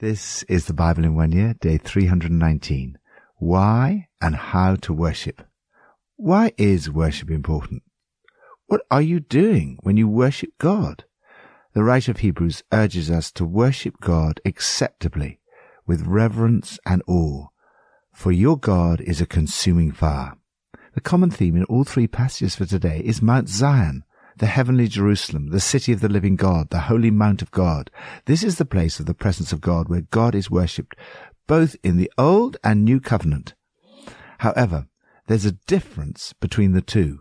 This is the Bible in one year, day 319. Why and how to worship. Why is worship important? What are you doing when you worship God? The writer of Hebrews urges us to worship God acceptably, with reverence and awe, for your God is a consuming fire. The common theme in all three passages for today is Mount Zion, the heavenly Jerusalem, the city of the living God, the holy mount of God. This is the place of the presence of God where God is worshipped, both in the Old and New Covenant. However, there's a difference between the two.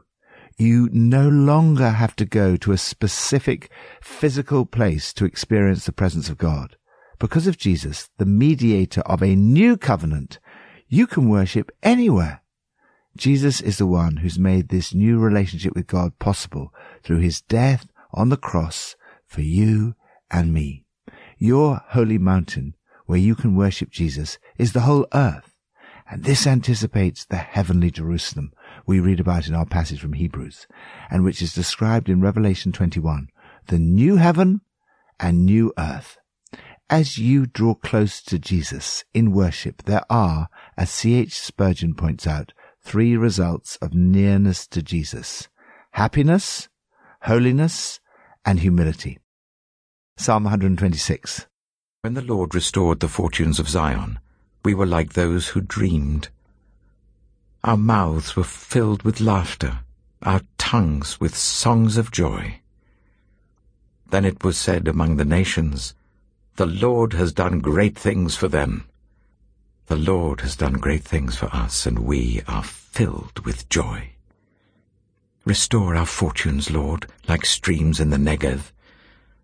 You no longer have to go to a specific physical place to experience the presence of God. Because of Jesus, the mediator of a new covenant, you can worship anywhere. Jesus is the one who's made this new relationship with God possible through his death on the cross for you and me. Your holy mountain where you can worship Jesus is the whole earth. And this anticipates the heavenly Jerusalem we read about in our passage from Hebrews, and which is described in Revelation 21, the new heaven and new earth. As you draw close to Jesus in worship, there are, as C.H. Spurgeon points out, three results of nearness to Jesus. Happiness, holiness, and humility. Psalm 126. When the Lord restored the fortunes of Zion, we were like those who dreamed. Our mouths were filled with laughter, our tongues with songs of joy. Then it was said among the nations, The Lord has done great things for them. The Lord has done great things for us, and we are filled with joy. Restore our fortunes, Lord, like streams in the Negev.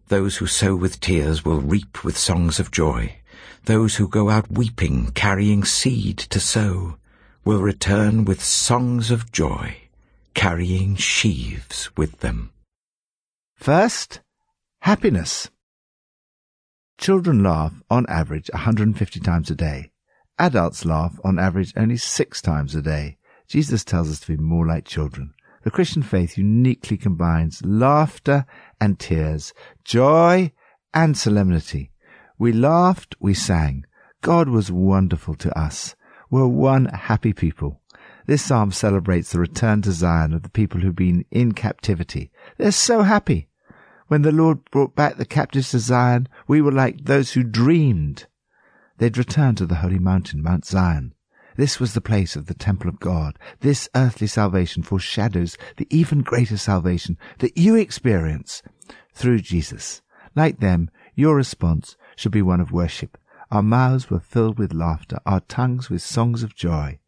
Those who sow with tears will reap with songs of joy. Those who go out weeping, carrying seed to sow, will return with songs of joy, carrying sheaves with them. First, happiness. Children laugh on average 150 times a day. Adults laugh on average only six times a day. Jesus tells us to be more like children. The Christian faith uniquely combines laughter and tears, joy and solemnity. We laughed, we sang. God was wonderful to us. We're one happy people. This psalm celebrates the return to Zion of the people who've been in captivity. They're so happy. When the Lord brought back the captives to Zion, we were like those who dreamed. They'd returned to the holy mountain, Mount Zion. This was the place of the temple of God. This earthly salvation foreshadows the even greater salvation that you experience through Jesus. Like them, your response should be one of worship. Our mouths were filled with laughter, our tongues with songs of joy.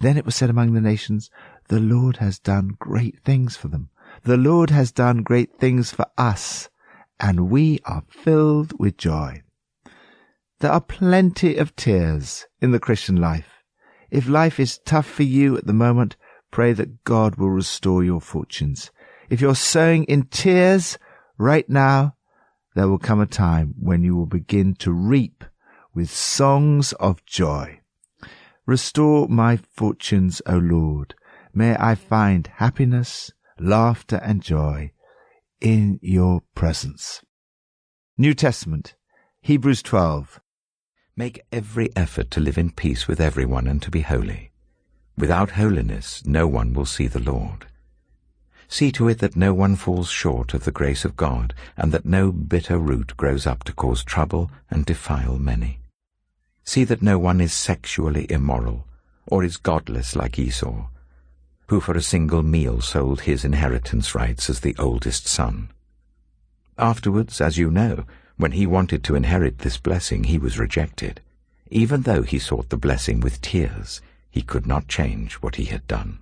Then it was said among the nations, The Lord has done great things for them. The Lord has done great things for us, and we are filled with joy. There are plenty of tears in the Christian life. If life is tough for you at the moment, pray that God will restore your fortunes. If you're sowing in tears right now, there will come a time when you will begin to reap with songs of joy. Restore my fortunes, O Lord. May I find happiness, laughter, and joy in your presence. New Testament, Hebrews 12. Make every effort to live in peace with everyone and to be holy. Without holiness, no one will see the Lord. See to it that no one falls short of the grace of God, and that no bitter root grows up to cause trouble and defile many. See that no one is sexually immoral, or is godless like Esau, who for a single meal sold his inheritance rights as the oldest son. Afterwards, as you know, when he wanted to inherit this blessing, he was rejected. Even though he sought the blessing with tears, he could not change what he had done.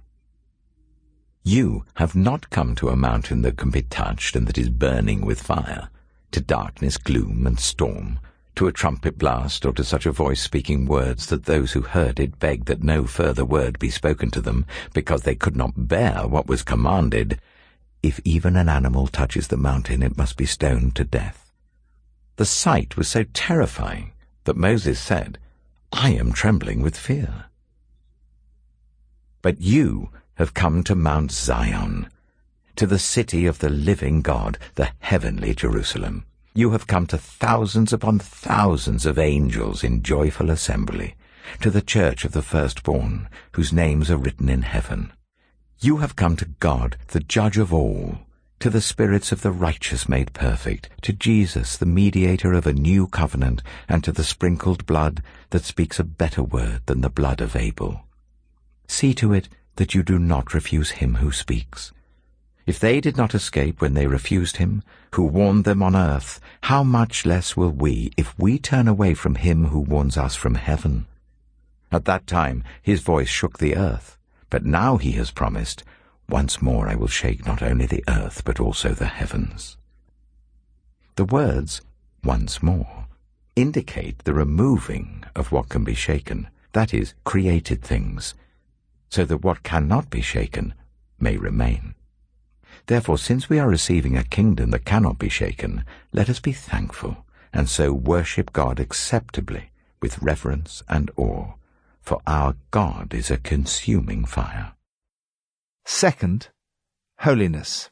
You have not come to a mountain that can be touched and that is burning with fire, to darkness, gloom, and storm, to a trumpet blast, or to such a voice speaking words that those who heard it begged that no further word be spoken to them, because they could not bear what was commanded. If even an animal touches the mountain, it must be stoned to death. The sight was so terrifying that Moses said, I am trembling with fear. But you have come to Mount Zion, to the city of the living God, the heavenly Jerusalem You have come to thousands upon thousands of angels in joyful assembly, to the church of the firstborn, whose names are written in heaven. You have come to God, the judge of all, to the spirits of the righteous made perfect, to Jesus, the mediator of a new covenant, and to the sprinkled blood that speaks a better word than the blood of Abel. See to it that you do not refuse him who speaks. If they did not escape when they refused him, who warned them on earth, how much less will we if we turn away from him who warns us from heaven? At that time his voice shook the earth, but now he has promised, Once more I will shake not only the earth, but also the heavens. The words, once more, indicate the removing of what can be shaken, that is, created things, so that what cannot be shaken may remain. Therefore, since we are receiving a kingdom that cannot be shaken, let us be thankful, and so worship God acceptably, with reverence and awe, for our God is a consuming fire. Second, holiness.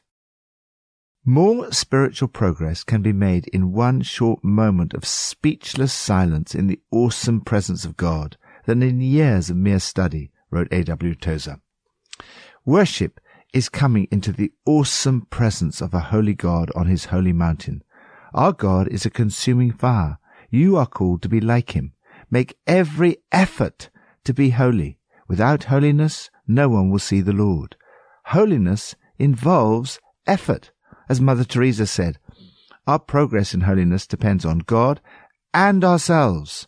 More spiritual progress can be made in one short moment of speechless silence in the awesome presence of God than in years of mere study, wrote A.W. Tozer. Worship is coming into the awesome presence of a holy God on his holy mountain. Our God is a consuming fire. You are called to be like him. Make every effort to be holy. Without holiness, no one will see the Lord. Holiness involves effort. As Mother Teresa said, our progress in holiness depends on God and ourselves,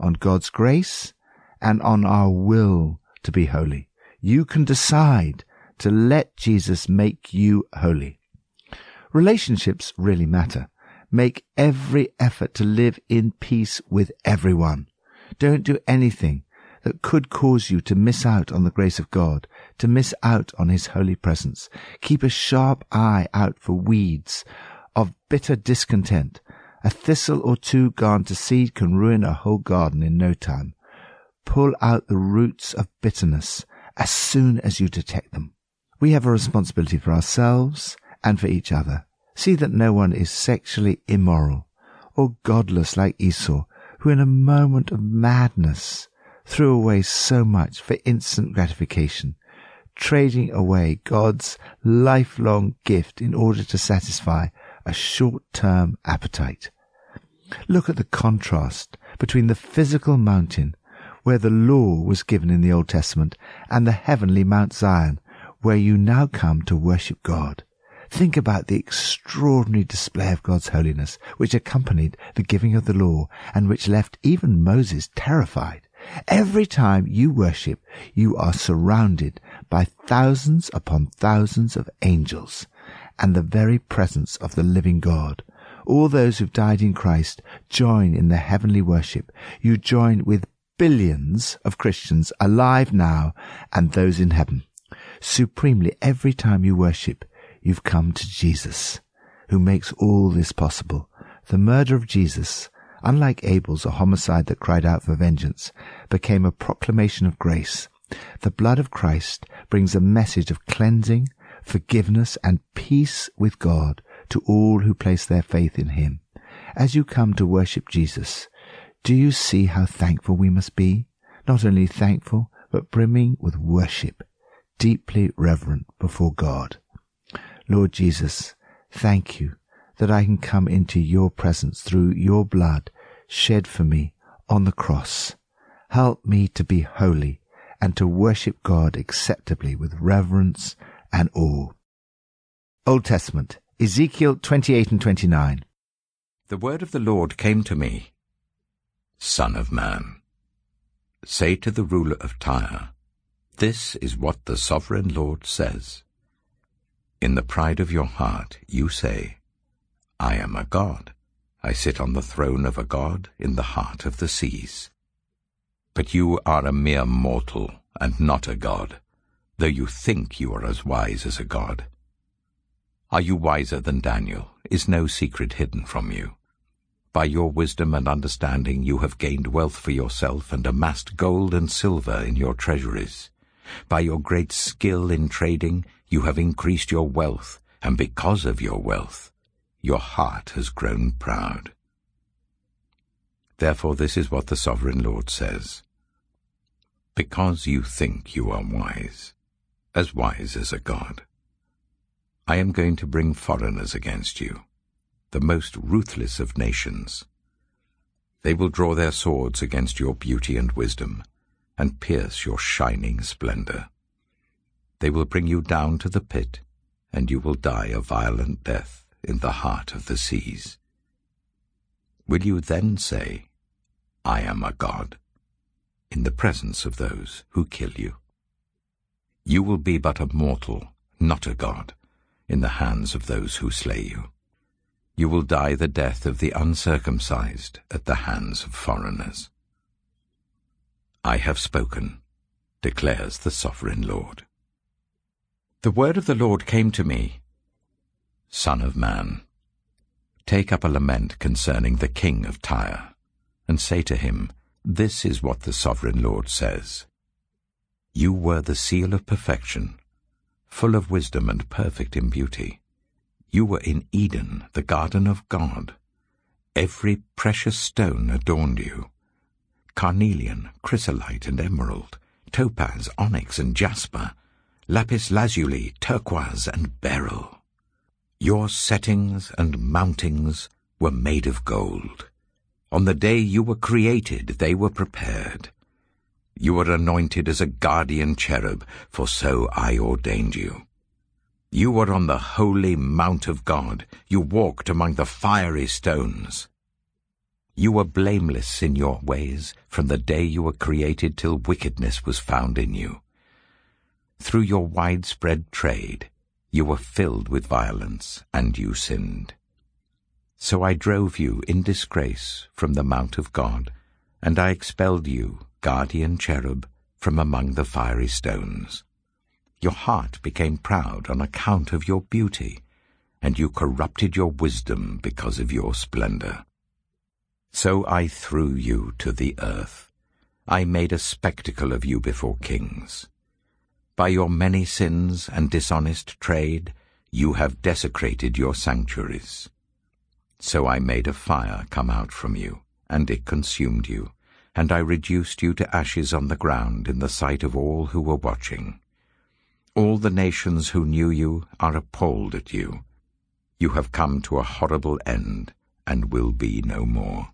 on God's grace and on our will to be holy. You can decide to let Jesus make you holy. Relationships really matter. Make every effort to live in peace with everyone. Don't do anything that could cause you to miss out on the grace of God, to miss out on His holy presence. Keep a sharp eye out for weeds of bitter discontent. A thistle or two gone to seed can ruin a whole garden in no time. Pull out the roots of bitterness as soon as you detect them. We have a responsibility for ourselves and for each other. See that no one is sexually immoral or godless like Esau, who in a moment of madness threw away so much for instant gratification, trading away God's lifelong gift in order to satisfy a short-term appetite. Look at the contrast between the physical mountain where the law was given in the Old Testament and the heavenly Mount Zion where you now come to worship God. Think about the extraordinary display of God's holiness which accompanied the giving of the law and which left even Moses terrified. Every time you worship, you are surrounded by thousands upon thousands of angels and the very presence of the living God. All those who've died in Christ join in the heavenly worship. You join with billions of Christians alive now and those in heaven. Supremely, every time you worship, you've come to Jesus, who makes all this possible. The murder of Jesus, unlike Abel's a homicide that cried out for vengeance, became a proclamation of grace. The blood of Christ brings a message of cleansing, forgiveness, and peace with God to all who place their faith in Him. As you come to worship Jesus, do you see how thankful we must be? Not only thankful, but brimming with worship deeply reverent before God. Lord Jesus, thank you that I can come into your presence through your blood shed for me on the cross. Help me to be holy and to worship God acceptably with reverence and awe. Old Testament, Ezekiel 28 and 29. The word of the Lord came to me. Son of man, say to the ruler of Tyre, this is what the sovereign Lord says. In the pride of your heart you say, I am a god. I sit on the throne of a god in the heart of the seas. But you are a mere mortal and not a god, though you think you are as wise as a god. Are you wiser than Daniel? Is no secret hidden from you? By your wisdom and understanding you have gained wealth for yourself and amassed gold and silver in your treasuries. By your great skill in trading, you have increased your wealth, and because of your wealth, Your heart has grown proud. Therefore this is what the Sovereign Lord says. Because you think you are wise, as wise as a god, I am going to bring foreigners against you, the most ruthless of nations. They will draw their swords against your beauty and wisdom, and pierce your shining splendor. They will bring you down to the pit, and you will die a violent death in the heart of the seas. Will you then say, I am a god, in the presence of those who kill you? You will be but a mortal, not a god, in the hands of those who slay you. You will die the death of the uncircumcised at the hands of foreigners. I have spoken, declares the sovereign Lord. The word of the Lord came to me, Son of man, take up a lament concerning the king of Tyre, and say to him, This is what the sovereign Lord says. You were the seal of perfection, full of wisdom and perfect in beauty. You were in Eden, the garden of God. Every precious stone adorned you. Carnelian, chrysolite, and emerald, topaz, onyx, and jasper, lapis lazuli, turquoise, and beryl. Your settings and mountings were made of gold. On the day you were created, they were prepared. You were anointed as a guardian cherub, for so I ordained you. You were on the holy mount of God. You walked among the fiery stones. You were blameless in your ways from the day you were created till wickedness was found in you. Through your widespread trade, you were filled with violence, and you sinned. So I drove you in disgrace from the mount of God, and I expelled you, guardian cherub, from among the fiery stones. Your heart became proud on account of your beauty, and you corrupted your wisdom because of your splendor. So I threw you to the earth. I made a spectacle of you before kings. By your many sins and dishonest trade, you have desecrated your sanctuaries. So I made a fire come out from you, and it consumed you, and I reduced you to ashes on the ground in the sight of all who were watching. All the nations who knew you are appalled at you. You have come to a horrible end, and will be no more.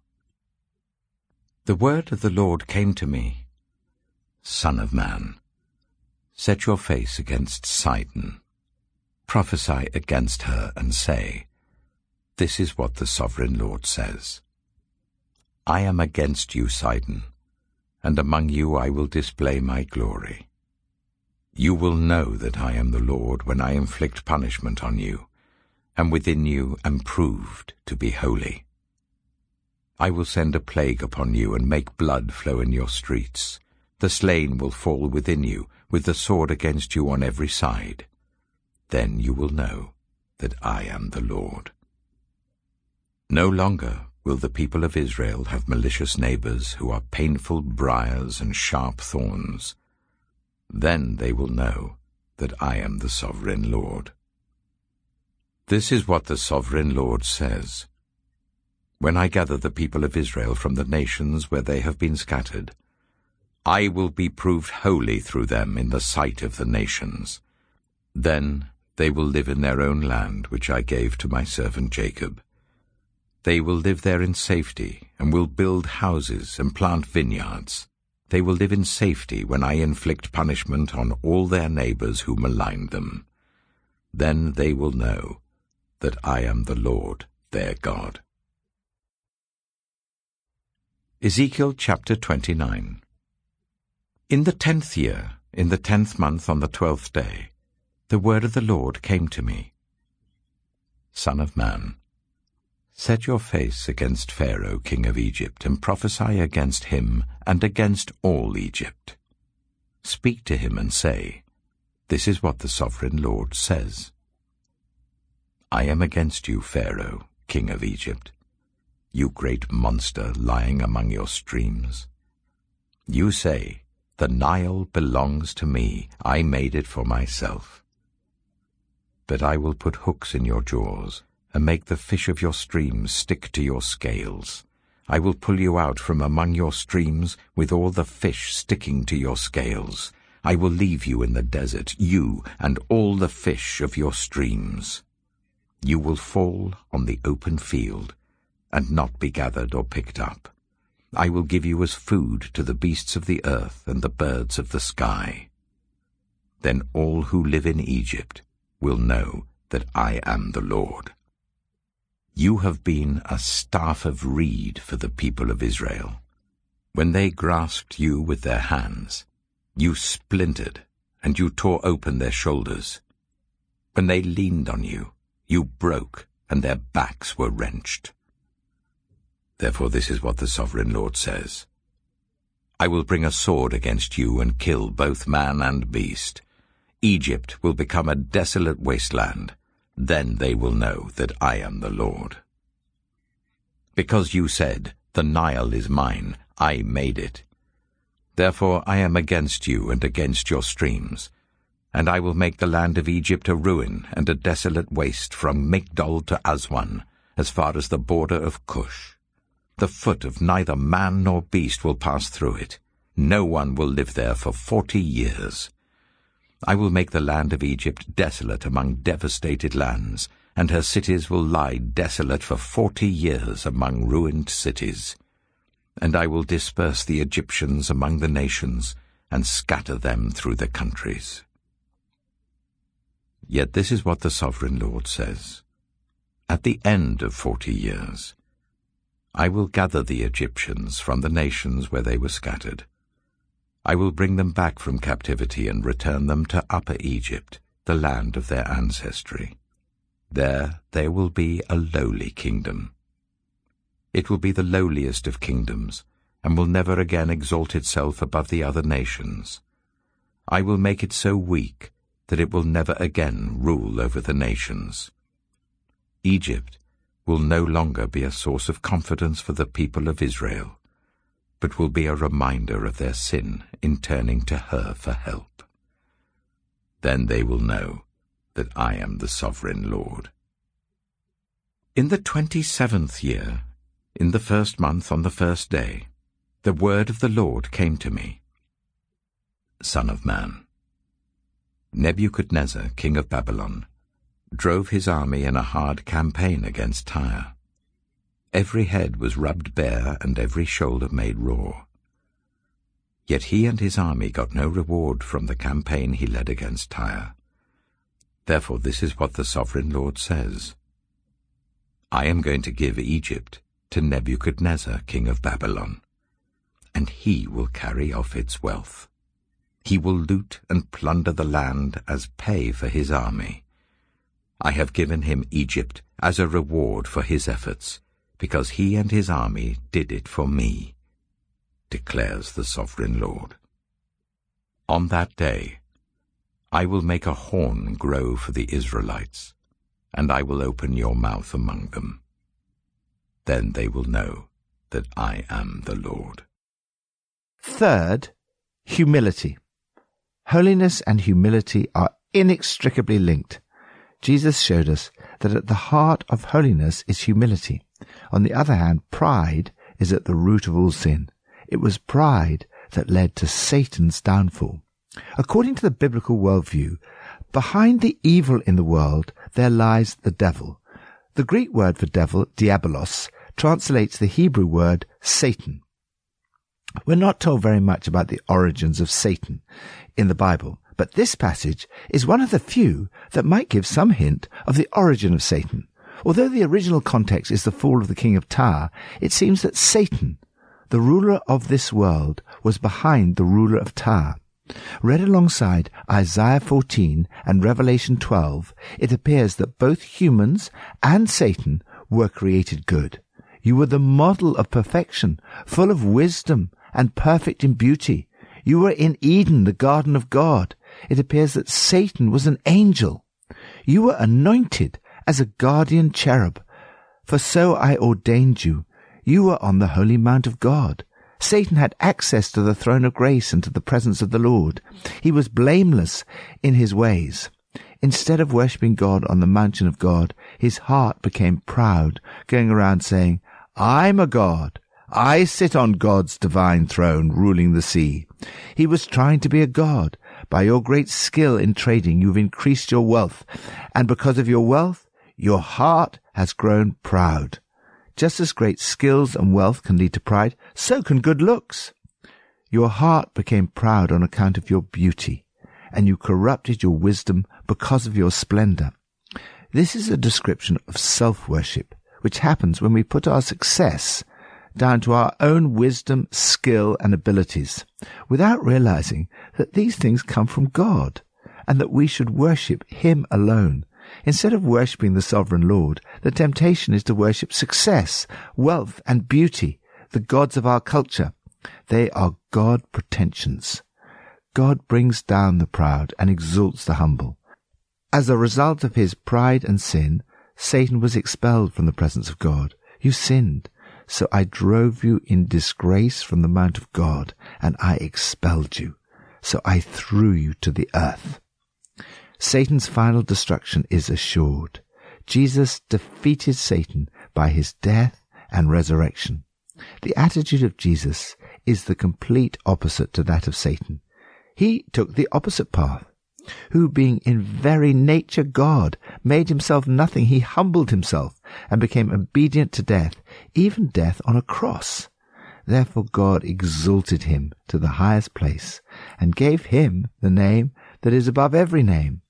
The word of the Lord came to me, Son of man, Set your face against Sidon. Prophesy against her and say, This is what the Sovereign Lord says. I am against you, Sidon, and among you I will display my glory. You will know that I am the Lord when I inflict punishment on you, and within you am proved to be holy. I will send a plague upon you and make blood flow in your streets. The slain will fall within you, with the sword against you on every side. Then you will know that I am the Lord. No longer will the people of Israel have malicious neighbors who are painful briars and sharp thorns. Then they will know that I am the sovereign Lord. This is what the sovereign Lord says. When I gather the people of Israel from the nations where they have been scattered, I will be proved holy through them in the sight of the nations. Then they will live in their own land which I gave to my servant Jacob. They will live there in safety, and will build houses and plant vineyards. They will live in safety when I inflict punishment on all their neighbors who maligned them. Then they will know that I am the Lord their God. Ezekiel chapter 29 in the tenth year, in the tenth month on the twelfth day, the word of the Lord came to me. Son of man, set your face against Pharaoh king of Egypt, and prophesy against him and against all Egypt. Speak to him and say, This is what the sovereign Lord says. I am against you, Pharaoh, king of Egypt, you great monster lying among your streams. You say, the Nile belongs to me. I made it for myself. But I will put hooks in your jaws and make the fish of your streams stick to your scales. I will pull you out from among your streams with all the fish sticking to your scales. I will leave you in the desert, you and all the fish of your streams. You will fall on the open field and not be gathered or picked up. I will give you as food to the beasts of the earth and the birds of the sky. Then all who live in Egypt will know that I am the Lord. You have been a staff of reed for the people of Israel. When they grasped you with their hands, you splintered and you tore open their shoulders. When they leaned on you, you broke and their backs were wrenched. Therefore this is what the Sovereign Lord says. I will bring a sword against you and kill both man and beast. Egypt will become a desolate wasteland. Then they will know that I am the Lord. Because you said, The Nile is mine, I made it. Therefore I am against you and against your streams, and I will make the land of Egypt a ruin and a desolate waste from Migdol to Aswan, as far as the border of Cush. The foot of neither man nor beast will pass through it. No one will live there for forty years. I will make the land of Egypt desolate among devastated lands, and her cities will lie desolate for forty years among ruined cities. And I will disperse the Egyptians among the nations, and scatter them through the countries. Yet this is what the Sovereign Lord says. At the end of forty years, I will gather the Egyptians from the nations where they were scattered. I will bring them back from captivity and return them to Upper Egypt, the land of their ancestry. There they will be a lowly kingdom. It will be the lowliest of kingdoms, and will never again exalt itself above the other nations. I will make it so weak that it will never again rule over the nations. Egypt will no longer be a source of confidence for the people of Israel, but will be a reminder of their sin in turning to her for help. Then they will know that I am the sovereign Lord. In the twenty-seventh year, in the first month on the first day, the word of the Lord came to me. Son of man, Nebuchadnezzar, king of Babylon, drove his army in a hard campaign against Tyre. Every head was rubbed bare and every shoulder made raw. Yet he and his army got no reward from the campaign he led against Tyre. Therefore this is what the Sovereign Lord says. I am going to give Egypt to Nebuchadnezzar, king of Babylon, and he will carry off its wealth. He will loot and plunder the land as pay for his army. I have given him Egypt as a reward for his efforts, because he and his army did it for me, declares the Sovereign Lord. On that day, I will make a horn grow for the Israelites, and I will open your mouth among them. Then they will know that I am the Lord. Third, humility. Holiness and humility are inextricably linked. Jesus showed us that at the heart of holiness is humility. On the other hand, pride is at the root of all sin. It was pride that led to Satan's downfall. According to the biblical worldview, behind the evil in the world there lies the devil. The Greek word for devil, diabolos, translates the Hebrew word Satan. We're not told very much about the origins of Satan in the Bible, but this passage is one of the few that might give some hint of the origin of Satan. Although the original context is the fall of the king of Tyre, it seems that Satan, the ruler of this world, was behind the ruler of Tyre. Read alongside Isaiah 14 and Revelation 12, it appears that both humans and Satan were created good. You were the model of perfection, full of wisdom and perfect in beauty. You were in Eden, the garden of God it appears that Satan was an angel. You were anointed as a guardian cherub, for so I ordained you. You were on the holy mount of God. Satan had access to the throne of grace and to the presence of the Lord. He was blameless in his ways. Instead of worshipping God on the mountain of God, his heart became proud, going around saying, I'm a god. I sit on God's divine throne, ruling the sea. He was trying to be a god. By your great skill in trading, you've increased your wealth. And because of your wealth, your heart has grown proud. Just as great skills and wealth can lead to pride, so can good looks. Your heart became proud on account of your beauty, and you corrupted your wisdom because of your splendor. This is a description of self-worship, which happens when we put our success down to our own wisdom, skill, and abilities, without realizing that these things come from God, and that we should worship Him alone. Instead of worshipping the sovereign Lord, the temptation is to worship success, wealth, and beauty, the gods of our culture. They are God pretensions. God brings down the proud and exalts the humble. As a result of his pride and sin, Satan was expelled from the presence of God. You sinned, so I drove you in disgrace from the mount of God, and I expelled you. So I threw you to the earth. Satan's final destruction is assured. Jesus defeated Satan by his death and resurrection. The attitude of Jesus is the complete opposite to that of Satan. He took the opposite path. Who being in very nature God, made himself nothing, he humbled himself and became obedient to death, even death on a cross. Therefore God exalted him to the highest place and gave him the name that is above every name,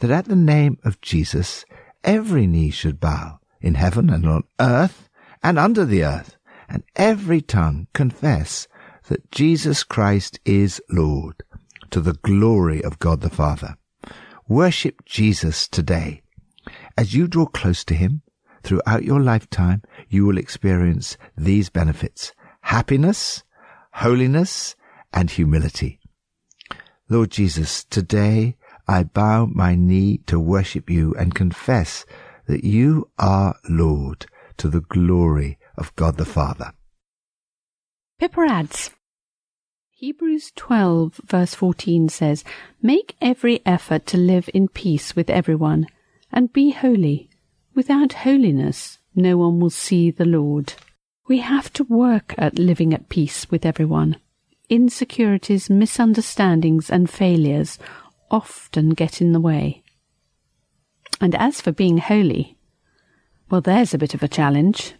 that at the name of Jesus every knee should bow in heaven and on earth and under the earth, and every tongue confess that Jesus Christ is Lord, to the glory of God the Father. Worship Jesus today. As you draw close to Him throughout your lifetime, you will experience these benefits happiness, holiness, and humility. Lord Jesus, today I bow my knee to worship you and confess that you are Lord to the glory of God the Father. Pippa adds, Hebrews 12 verse 14 says, Make every effort to live in peace with everyone and be holy. Without holiness, no one will see the Lord. We have to work at living at peace with everyone. Insecurities, misunderstandings, and failures often get in the way. And as for being holy, well, there's a bit of a challenge.